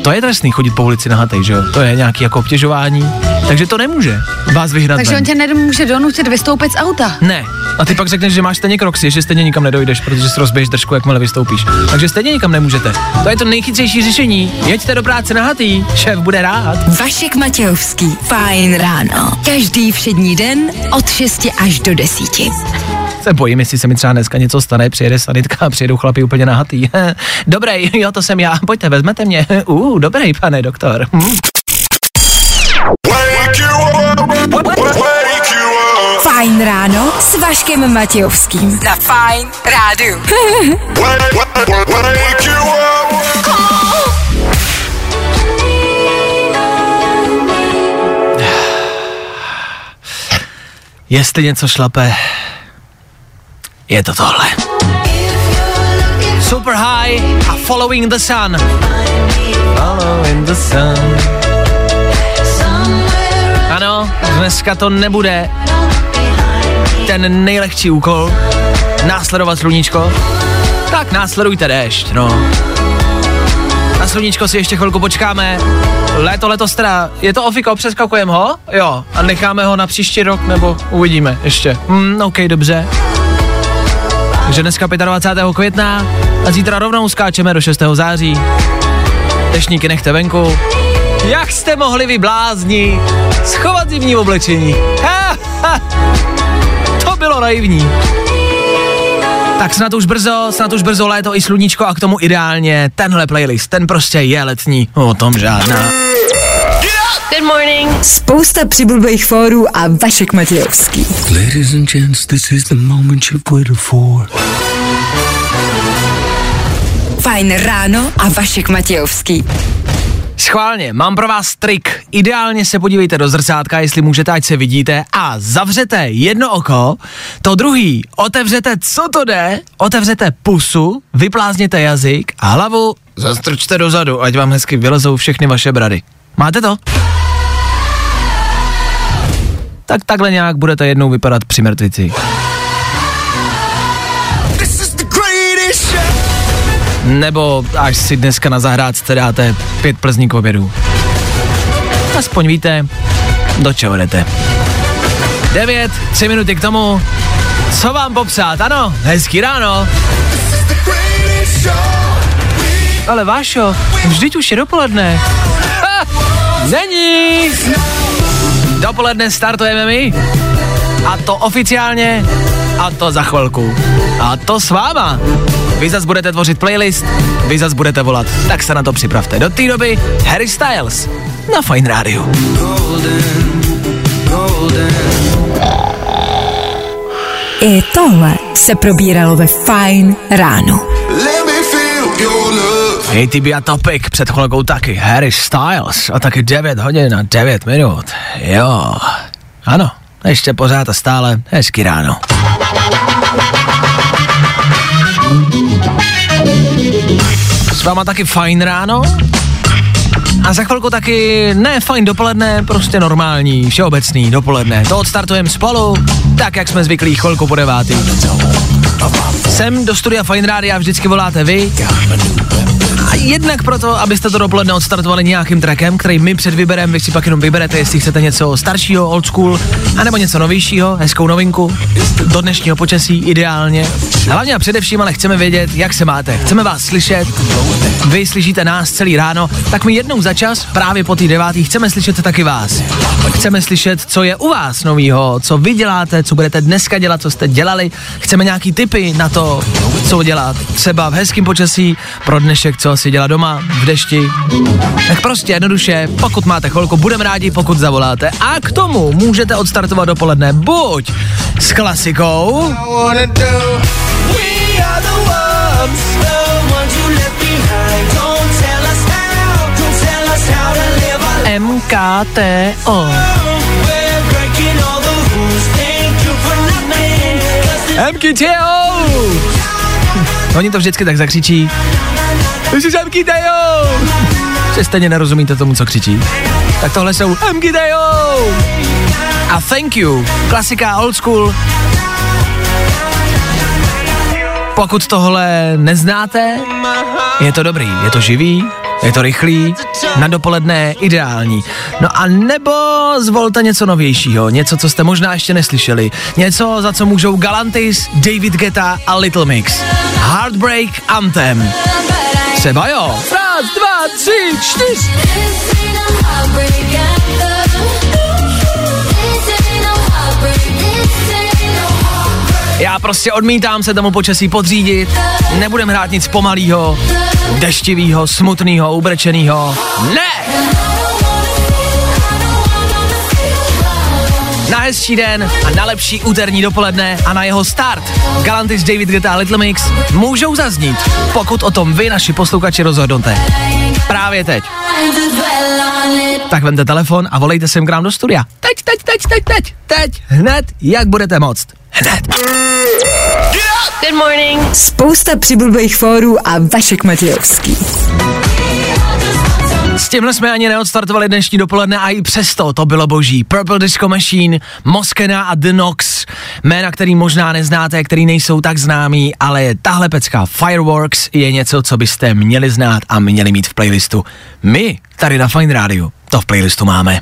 to je trestný chodit po ulici nahatý, že jo? To je nějaký jako obtěžování, takže to nemůže vás vyhrát Takže ven. on tě nemůže donutit vystoupit z auta. Ne. A ty pak řekneš, že máš stejně kroxy, že stejně nikam nedojdeš, protože si rozbiješ držku, jakmile vystoupíš. Takže stejně nikam nemůžete. To je to nejchytřejší řešení. Jeďte do práce nahatý, šéf bude rád. Vašek Matějovský. Fajn ráno. Každý všední den od 6 až do 10. Se bojím, jestli se mi třeba dneska něco stane, přijede sanitka a přijedou chlapi úplně nahatý. Dobrý, jo, to jsem já, pojďte, vezmete mě. Uh, dobrý, pane doktor. Hm. S Vaškem Matějovským. Na Fajn rádu. Jestli něco šlape, je to tohle. Super high a following the sun. Following the sun. Ano, dneska to nebude ten nejlehčí úkol, následovat sluníčko. Tak následujte déšť, no. Na sluníčko si ještě chvilku počkáme. Léto, letos teda, je to ofiko, přeskakujeme ho? Jo, a necháme ho na příští rok, nebo uvidíme ještě. Hmm, OK, dobře. Takže dneska 25. května a zítra rovnou skáčeme do 6. září. Dešníky nechte venku. Jak jste mohli vy blázni schovat zimní oblečení? Ha, ha. To bylo naivní. Tak snad už brzo, snad už brzo léto i sluníčko a k tomu ideálně tenhle playlist, ten prostě je letní, o tom žádná. Good morning. Spousta přibulbých fórů a Vašek Matějovský. Ladies and gents, this is the moment you've waited for. Fajn ráno a Vašek Matějovský. Schválně, mám pro vás trik. Ideálně se podívejte do zrcátka, jestli můžete, ať se vidíte a zavřete jedno oko, to druhý otevřete, co to jde, otevřete pusu, vyplázněte jazyk a hlavu zastrčte dozadu, ať vám hezky vylezou všechny vaše brady. Máte to? Tak takhle nějak budete jednou vypadat při mrtvici. Nebo až si dneska na zahrádce dáte pět plzní k obědu. Aspoň víte, do čeho jdete. 9, 3 minuty k tomu. Co vám popsat? Ano, hezký ráno. Ale Vášo, vždyť už je dopoledne. Ha, není. Dopoledne startujeme my. A to oficiálně. A to za chvilku. A to s váma. Vy zas budete tvořit playlist, vy zas budete volat. Tak se na to připravte. Do té doby Harry Styles na Fine Radio. I tohle se probíralo ve Fajn ráno. Hej, ty a Topic, před chvilkou taky Harry Styles a taky 9 hodin a 9 minut. Jo, ano, ještě pořád a stále hezky ráno. Váma taky fajn ráno? A za chvilku taky ne fajn dopoledne, prostě normální, všeobecný dopoledne. To odstartujeme spolu, tak jak jsme zvyklí chvilku po devátý. Sem do studia Fine Rádia vždycky voláte vy. A jednak proto, abyste to dopoledne odstartovali nějakým trackem, který my před vyberem, vy si pak jenom vyberete, jestli chcete něco staršího, old school, anebo něco novějšího, hezkou novinku, do dnešního počasí ideálně. Hlavně a především ale chceme vědět, jak se máte. Chceme vás slyšet, vy slyšíte nás celý ráno, tak my jednou za čas, právě po té devátý, chceme slyšet taky vás. Chceme slyšet, co je u vás novýho, co vy děláte, co budete dneska dělat, co jste dělali. Chceme nějaký tipy na to, co dělat. Třeba v hezkém počasí, pro dnešek, co si dělat doma, v dešti. Tak prostě jednoduše, pokud máte chvilku, budeme rádi, pokud zavoláte. A k tomu můžete odstartovat dopoledne buď s klasikou, MKTO. MKTO! Oni to vždycky tak zakřičí. Is MKTO! Že stejně nerozumíte tomu, co křičí. Tak tohle jsou MKTO! A thank you. Klasika old school. Pokud tohle neznáte, je to dobrý, je to živý, je to rychlý, na dopoledne ideální. No a nebo zvolte něco novějšího, něco, co jste možná ještě neslyšeli, něco, za co můžou Galantis, David Geta a Little Mix. Heartbreak Anthem. Třeba jo. Raz, dva, tři, čtyři. Já prostě odmítám se tomu počasí podřídit, nebudem hrát nic pomalýho, deštivýho, smutného, ubrečenýho. Ne! Na hezčí den a na lepší úterní dopoledne a na jeho start Galantis, David Guetta a Little Mix můžou zaznít, pokud o tom vy, naši posluchači, rozhodnete. Právě teď. Tak vemte telefon a volejte sem k nám do studia. Teď, teď, teď, teď, teď, teď, hned, jak budete moct. Hned. Good morning. Spousta přibulbých fórů a Vašek Matějovský. S tímhle jsme ani neodstartovali dnešní dopoledne a i přesto to bylo boží. Purple Disco Machine, Moskena a The Nox, jména, který možná neznáte, který nejsou tak známý, ale tahle pecka Fireworks je něco, co byste měli znát a měli mít v playlistu. My tady na Fine Radio to v playlistu máme.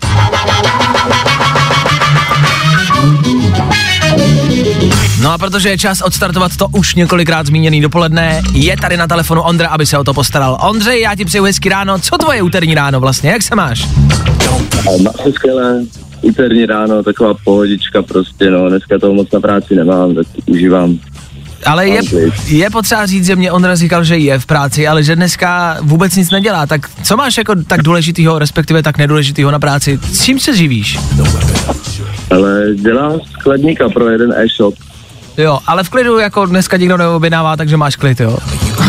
No a protože je čas odstartovat to už několikrát zmíněný dopoledne, je tady na telefonu Ondra, aby se o to postaral. Ondřej, já ti přeju hezký ráno. Co tvoje úterní ráno vlastně? Jak se máš? Mám se skvělé, úterní ráno, taková pohodička prostě, no, dneska toho moc na práci nemám, tak užívám. Ale je, je potřeba říct, že mě Ondra říkal, že je v práci, ale že dneska vůbec nic nedělá. Tak co máš jako tak důležitýho, respektive tak nedůležitýho na práci? S čím se živíš? Ale dělám skladníka pro jeden e-shop. Jo, ale v klidu jako dneska nikdo neobjednává, takže máš klid, jo.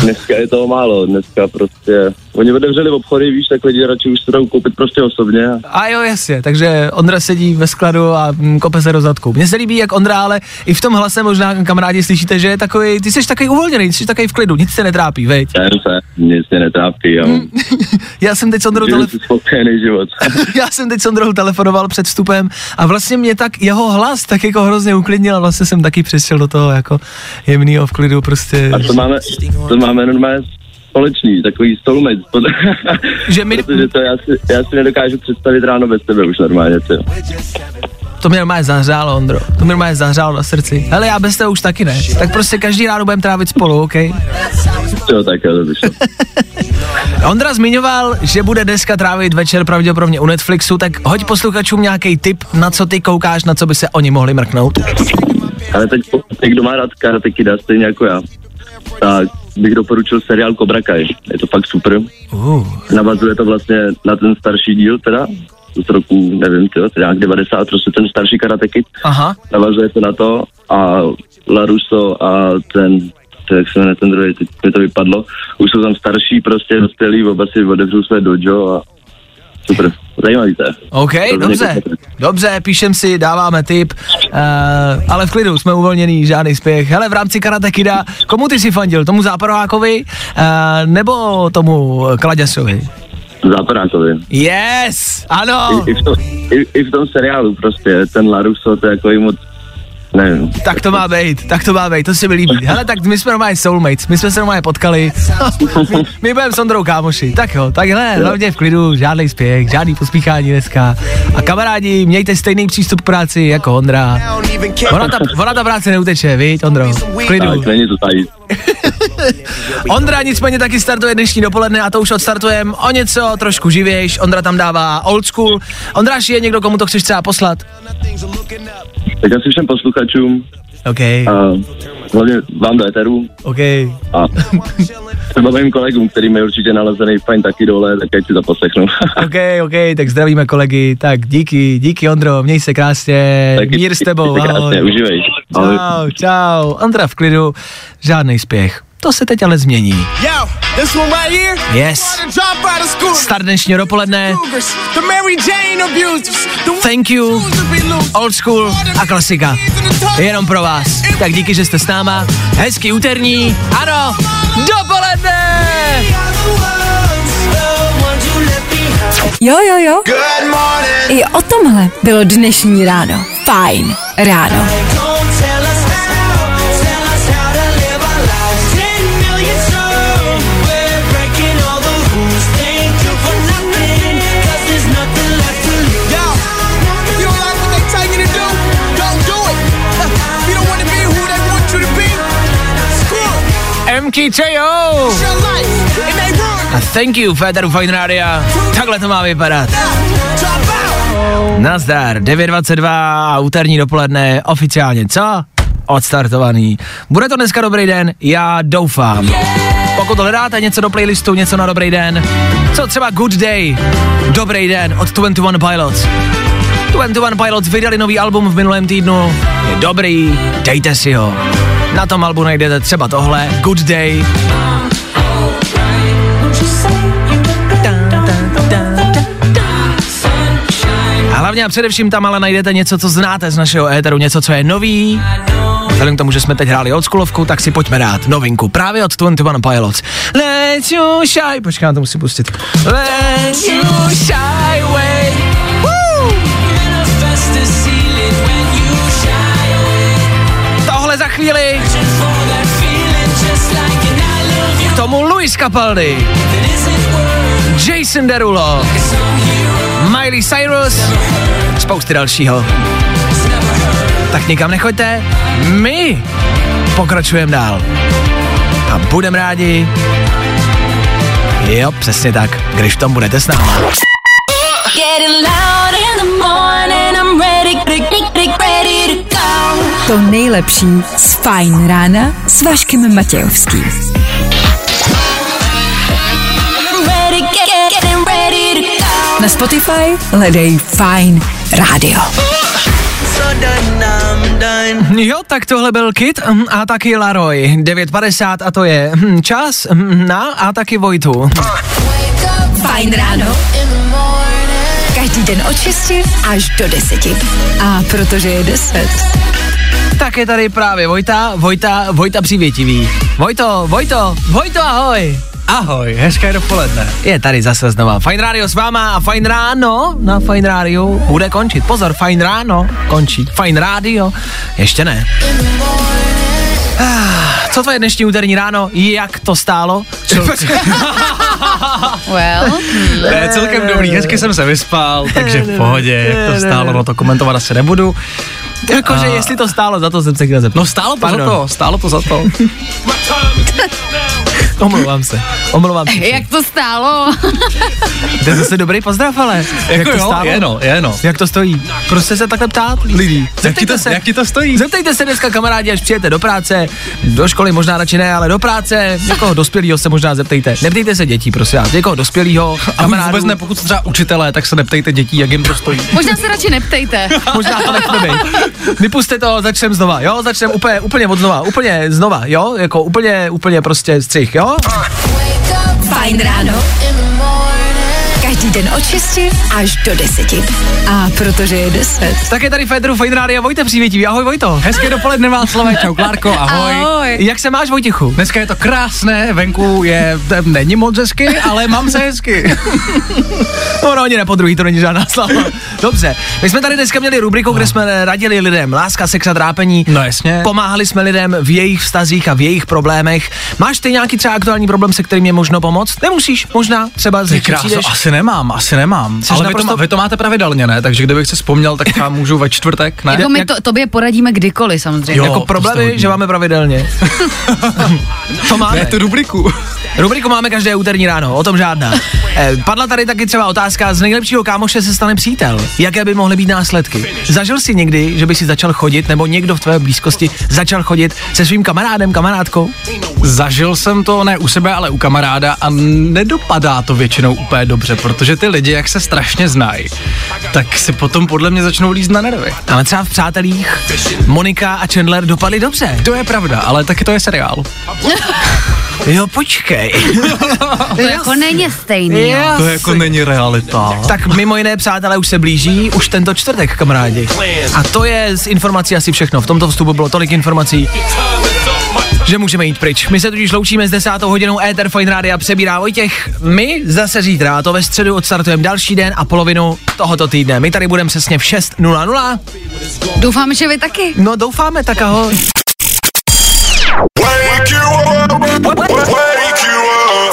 Dneska je toho málo, dneska prostě, oni otevřeli obchody, víš, tak lidi radši už to jdou koupit prostě osobně. A jo, jasně, takže Ondra sedí ve skladu a mm, kope se do zadku. Mně se líbí, jak Ondra, ale i v tom hlase možná kamarádi slyšíte, že je takový, ty jsi takový uvolněný, jsi takový v klidu, nic se netrápí, veď? Já se, nic mě netrápí, jo. Já jsem teď s Ondrou. Já jsem teď s Ondrou telefonoval před vstupem a vlastně mě tak jeho hlas tak jako hrozně uklidnil a vlastně jsem taky přešel do toho jako jemného v klidu prostě. A to máme, to máme normálně společný, takový soulmate. že my... Protože to já si, já si nedokážu představit ráno bez tebe už normálně, ty. To mě normálně zahřálo, Ondro. To mě normálně zahřálo na srdci. Hele, já bez tebe už taky ne. Tak prostě každý ráno budeme trávit spolu, OK? Jo, tak jo, to. Ondra zmiňoval, že bude dneska trávit večer pravděpodobně u Netflixu, tak hoď posluchačům nějaký tip, na co ty koukáš, na co by se oni mohli mrknout. Ale teď někdo má rád Karate Kida, stejně jako já, tak bych doporučil seriál Cobra Kai. Je to fakt super. Uh. Navazuje to vlastně na ten starší díl teda, z roku, nevím, tyjo, nějak 90, prostě ten starší Karate Kid. Aha. Navazuje to na to a LaRusso a ten to jak se jmenuje ten druhý, teď mi to vypadlo. Už jsou tam starší, prostě dospělí, oba si otevřou své dojo a super, zajímavý to je. OK, To dobře, dobře, píšem si, dáváme tip, uh, ale v klidu, jsme uvolněný, žádný spěch. Hele, v rámci Karate Kida, komu ty si fandil, tomu Západovákovi, uh, nebo tomu Kladěsovi? Západákovi. Yes, ano. I, i, v tom, i, I v tom seriálu prostě, ten Laruso, to je jako moc nevím. Tak to má být, tak to má být, to se mi líbí. Hele, tak my jsme normálně soulmates, my jsme se normálně potkali. my, my budeme s Ondrou kámoši. Tak jo, takhle, hlavně v klidu, žádný spěch, žádný pospíchání dneska. A kamarádi, mějte stejný přístup k práci jako Ondra. Ona ta, ona ta práce neuteče, viď, Ondro? V klidu. Tak, není to tady. Ondra nicméně taky startuje dnešní dopoledne a to už odstartujeme o něco trošku živějš. Ondra tam dává old school. Ondráš je někdo, komu to chceš třeba poslat? Tak asi všem posluchačům. OK. A hlavně vám do Eteru. OK. A třeba mým kolegům, který mi určitě nalezený fajn taky dole, tak ať si to poslechnu. OK, OK, tak zdravíme kolegy, tak díky, díky Ondro, měj se krásně, Taky mír s tebou, se krásně, ahoj. užívej. Ahoj. Čau, čau, Ondra v klidu, žádný spěch, to se teď ale změní. Yes. Start dnešního dopoledne, thank you, old school a klasika, jenom pro vás. Tak díky, že jste s náma, hezký úterní, ano, dopoledne! Jo, jo, jo. I o tomhle bylo dnešní ráno. Fajn ráno. MKTO! A thank you, Féteru Fine Radio. Takhle to má vypadat. Nazdar, 9.22 a úterní dopoledne, oficiálně, co? Odstartovaný. Bude to dneska dobrý den? Já doufám. Pokud hledáte něco do playlistu, něco na dobrý den, co třeba Good Day, dobrý den od 21 Pilots. 21 Pilots vydali nový album v minulém týdnu, je dobrý, dejte si ho. Na tom albu najdete třeba tohle, Good Day. A hlavně a především tam ale najdete něco, co znáte z našeho éteru, něco, co je nový. Vzhledem k tomu, že jsme teď hráli oldschoolovku, tak si pojďme dát novinku právě od 21 Pilots. Let you shy, počkej, to musím pustit. Let you shy away. Chvíli. K tomu Luis Capaldi. Jason Derulo. Miley Cyrus. Spousty dalšího. Tak nikam nechoďte, my pokračujeme dál. A budeme rádi. Jo, přesně tak, když v tom budete s námi. To nejlepší z Fajn rána s Vaškem Matějovským. Na Spotify hledej Fajn rádio. Jo, tak tohle byl Kit hm, a taky Laroy. 9.50 a to je hm, čas hm, na a taky Vojtu. Fajn ráno. Každý den od 6 až do 10. A protože je 10. Tak je tady právě Vojta, Vojta, Vojta přivětivý. Vojto, Vojto, Vojto, ahoj. Ahoj, hezké dopoledne. Je tady zase znova Fine Radio s váma a Fine Ráno na Fine Radio bude končit. Pozor, Fine Ráno končí. Fine Radio ještě ne. Ah, Co tvoje dnešní úterní ráno? Jak to stálo? Well. Ne, celkem dobrý, hezky jsem se vyspal, takže v pohodě, jak to stálo, no to komentovat asi nebudu. Jakože jestli to stálo za to, jsem se chtěl zeptat. No stálo to Pardon. za to, stálo to za to. Omlouvám se, omlouvám se. Jak to stálo? To je zase dobrý pozdrav, ale. Jako jo, je no, je no. Jak to stojí? Prostě se takhle ptát lidí. Jak ti to, se. jak ti to stojí? Zeptejte se dneska kamarádi, až přijete do práce, do školy možná radši ne, ale do práce, někoho dospělého se možná zeptejte. Neptejte se dětí, prosím vás, někoho dospělého, A vůbec ne, pokud jste třeba učitelé, tak se neptejte dětí, jak jim to stojí. Možná se radši neptejte. Možná to nechme být. Vypuste to, začneme znova, jo? Začneme úplně, úplně od znova, úplně znova, jo? Jako úplně, úplně prostě střih, jo? Fajn ráno. Každý den od 6 až do 10. A protože je 10. Tak je tady Federu Fine Radio, Vojte přívětivý, ahoj Vojto. Hezké dopoledne Václavé, čau Klárko, ahoj. Ahoj. Jak se máš Vojtichu? Dneska je to krásné, venku je, není moc hezky, ale mám se hezky. No, no, ani ne po druhý, to není žádná slava. Dobře, my jsme tady dneska měli rubriku, kde jsme radili lidem láska, sex a trápení. No jasně. Pomáhali jsme lidem v jejich vztazích a v jejich problémech. Máš ty nějaký třeba aktuální problém, se kterým je možno pomoct? Nemusíš, možná, třeba z Ty něčím kráso, přijdeš. asi nemám, asi nemám. Jsi ale vy to, naprosto- má- vy to máte pravidelně, ne? Takže kdybych si vzpomněl, tak já můžu ve čtvrtek, ne? Jako my to, tobě poradíme kdykoliv samozřejmě. Jo, jako jste problémy, hodně. že máme pravidelně. to máme. Ne, tu rubriku. Rubriku máme každé úterní ráno, o tom žádná. Eh, padla tady taky třeba otázka, z nejlepšího kámoše se stane přítel. Jaké by mohly být následky? Zažil jsi někdy, že by si začal chodit, nebo někdo v tvé blízkosti začal chodit se svým kamarádem, kamarádkou? Zažil jsem to ne u sebe, ale u kamaráda a nedopadá to většinou úplně dobře, protože ty lidi, jak se strašně znají, tak si potom podle mě začnou líst na nervy. Ale třeba v Přátelích Monika a Chandler dopadli dobře. To je pravda, ale taky to je seriál. Jo, počkej. To jako není stejný. jo. To jako není realita. Tak mimo jiné, přátelé, už se blíží, už tento čtvrtek, kamarádi. A to je z informací asi všechno. V tomto vstupu bylo tolik informací, že můžeme jít pryč. My se tudíž loučíme s desátou hodinou Ether Fine Rádia přebírá Vojtěch. My zase zítra, a to ve středu odstartujeme další den a polovinu tohoto týdne. My tady budeme přesně v 6.00. Doufám, že vy taky. No doufáme, tak ahoj.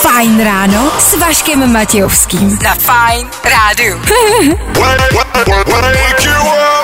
Fajn ráno s Vaškem Matějovským. Na Fajn rádu.